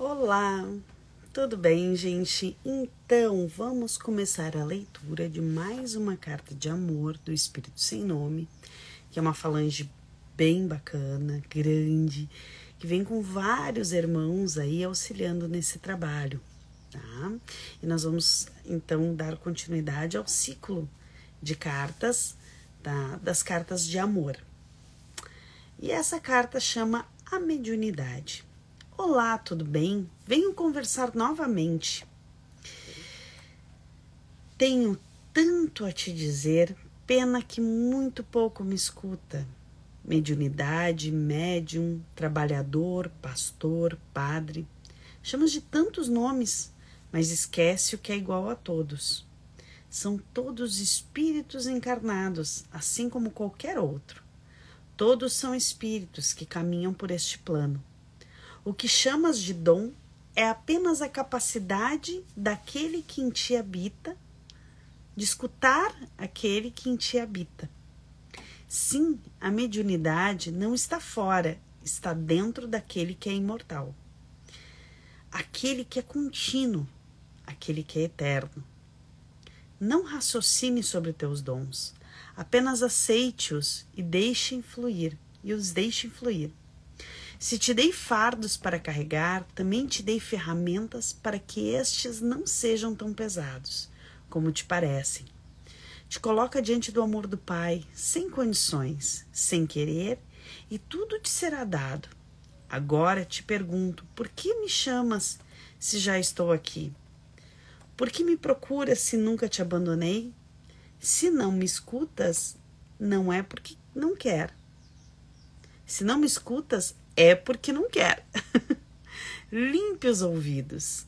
Olá, tudo bem, gente? Então vamos começar a leitura de mais uma carta de amor do Espírito Sem Nome, que é uma falange bem bacana, grande, que vem com vários irmãos aí auxiliando nesse trabalho, tá? E nós vamos então dar continuidade ao ciclo de cartas, tá? das cartas de amor. E essa carta chama a mediunidade. Olá, tudo bem? Venho conversar novamente. Tenho tanto a te dizer, pena que muito pouco me escuta. Mediunidade, médium, trabalhador, pastor, padre. Chamas de tantos nomes, mas esquece o que é igual a todos. São todos espíritos encarnados, assim como qualquer outro. Todos são espíritos que caminham por este plano o que chamas de dom é apenas a capacidade daquele que em ti habita de escutar aquele que em ti habita. Sim, a mediunidade não está fora, está dentro daquele que é imortal. Aquele que é contínuo, aquele que é eterno. Não raciocine sobre teus dons, apenas aceite-os e deixe fluir, e os deixe fluir. Se te dei fardos para carregar, também te dei ferramentas para que estes não sejam tão pesados como te parecem. Te coloca diante do amor do Pai, sem condições, sem querer, e tudo te será dado. Agora te pergunto: por que me chamas se já estou aqui? Por que me procuras se nunca te abandonei? Se não me escutas, não é porque não quer. Se não me escutas, é porque não quer. Limpe os ouvidos,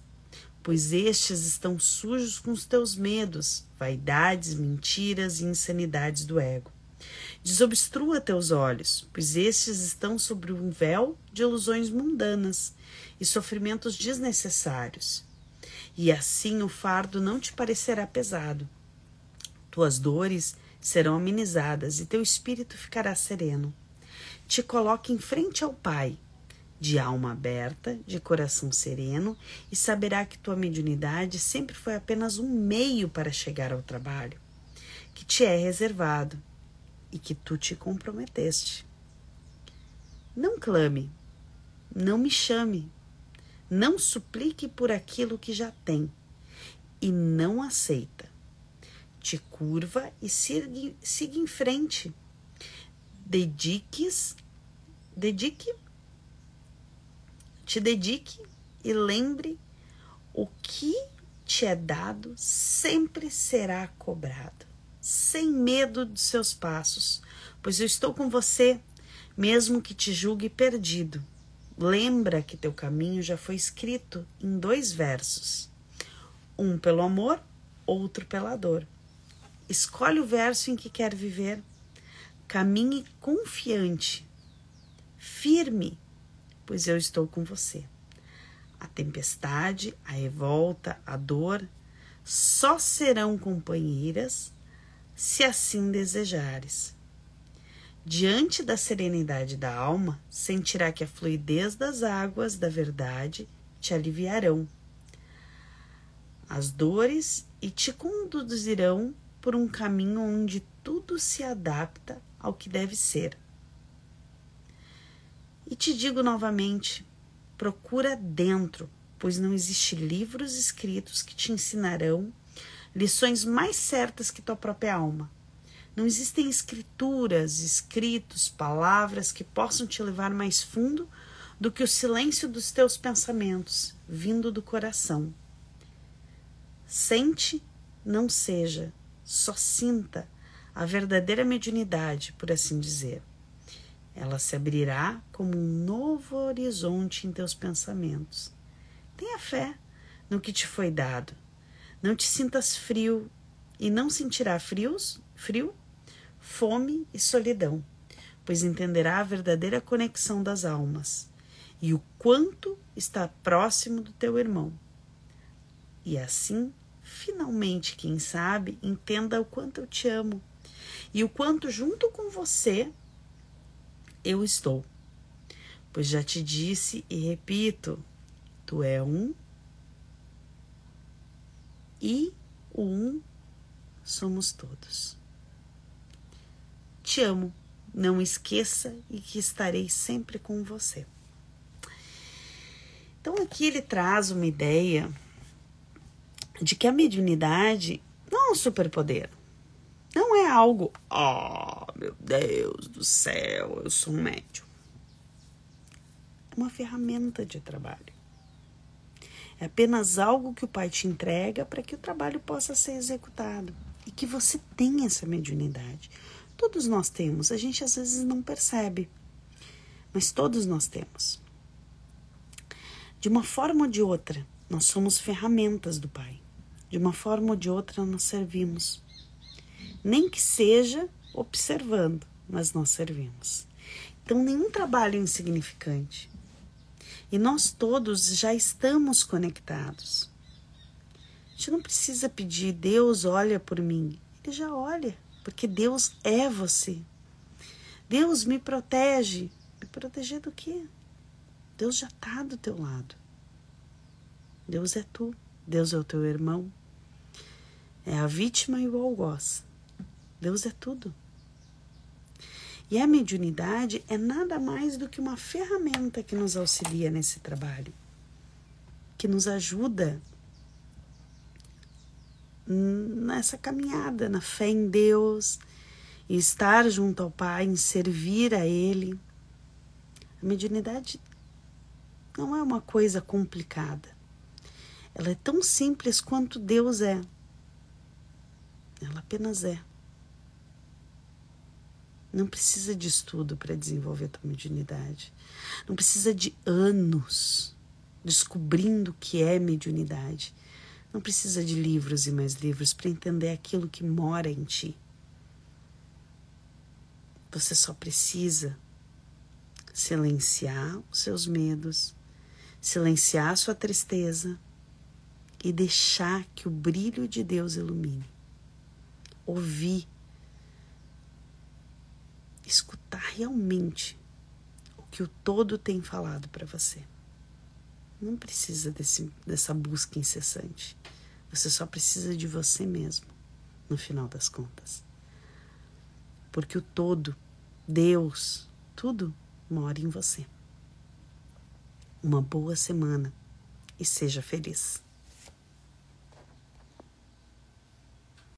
pois estes estão sujos com os teus medos, vaidades, mentiras e insanidades do ego. Desobstrua teus olhos, pois estes estão sobre um véu de ilusões mundanas e sofrimentos desnecessários. E assim o fardo não te parecerá pesado. Tuas dores serão amenizadas e teu espírito ficará sereno te coloque em frente ao Pai, de alma aberta, de coração sereno, e saberá que tua mediunidade sempre foi apenas um meio para chegar ao trabalho, que te é reservado e que tu te comprometeste. Não clame, não me chame, não suplique por aquilo que já tem e não aceita. Te curva e siga, em frente dediques, dedique, te dedique e lembre o que te é dado sempre será cobrado, sem medo dos seus passos, pois eu estou com você, mesmo que te julgue perdido. Lembra que teu caminho já foi escrito em dois versos, um pelo amor, outro pela dor. Escolhe o verso em que quer viver Caminhe confiante, firme, pois eu estou com você. A tempestade, a revolta, a dor só serão companheiras se assim desejares. Diante da serenidade da alma, sentirá que a fluidez das águas da verdade te aliviarão as dores e te conduzirão por um caminho onde tudo se adapta ao que deve ser. E te digo novamente: procura dentro, pois não existe livros escritos que te ensinarão lições mais certas que tua própria alma. Não existem escrituras, escritos, palavras que possam te levar mais fundo do que o silêncio dos teus pensamentos, vindo do coração. Sente, não seja, só sinta a verdadeira mediunidade, por assim dizer. Ela se abrirá como um novo horizonte em teus pensamentos. Tenha fé no que te foi dado. Não te sintas frio e não sentirá frios, frio, fome e solidão, pois entenderá a verdadeira conexão das almas e o quanto está próximo do teu irmão. E assim, finalmente, quem sabe, entenda o quanto eu te amo e o quanto junto com você eu estou. Pois já te disse e repito, Tu é um e o um somos todos. Te amo, não esqueça e que estarei sempre com você. Então aqui ele traz uma ideia de que a mediunidade não é um superpoder. Não é algo, oh meu Deus do céu, eu sou um médium. É uma ferramenta de trabalho. É apenas algo que o pai te entrega para que o trabalho possa ser executado e que você tenha essa mediunidade. Todos nós temos, a gente às vezes não percebe, mas todos nós temos. De uma forma ou de outra, nós somos ferramentas do Pai. De uma forma ou de outra, nós servimos. Nem que seja observando, mas nós servimos. Então, nenhum trabalho é insignificante. E nós todos já estamos conectados. A gente não precisa pedir, Deus olha por mim. Ele já olha, porque Deus é você. Deus me protege. Me proteger do quê? Deus já está do teu lado. Deus é tu, Deus é o teu irmão. É a vítima e o algoz. Deus é tudo. E a mediunidade é nada mais do que uma ferramenta que nos auxilia nesse trabalho, que nos ajuda nessa caminhada, na fé em Deus, e estar junto ao Pai, em servir a Ele. A mediunidade não é uma coisa complicada. Ela é tão simples quanto Deus é. Ela apenas é. Não precisa de estudo para desenvolver tua mediunidade. Não precisa de anos descobrindo o que é mediunidade. Não precisa de livros e mais livros para entender aquilo que mora em ti. Você só precisa silenciar os seus medos, silenciar a sua tristeza e deixar que o brilho de Deus ilumine. Ouvir, escutar realmente o que o todo tem falado para você. Não precisa desse, dessa busca incessante. Você só precisa de você mesmo, no final das contas. Porque o todo, Deus, tudo mora em você uma boa semana e seja feliz.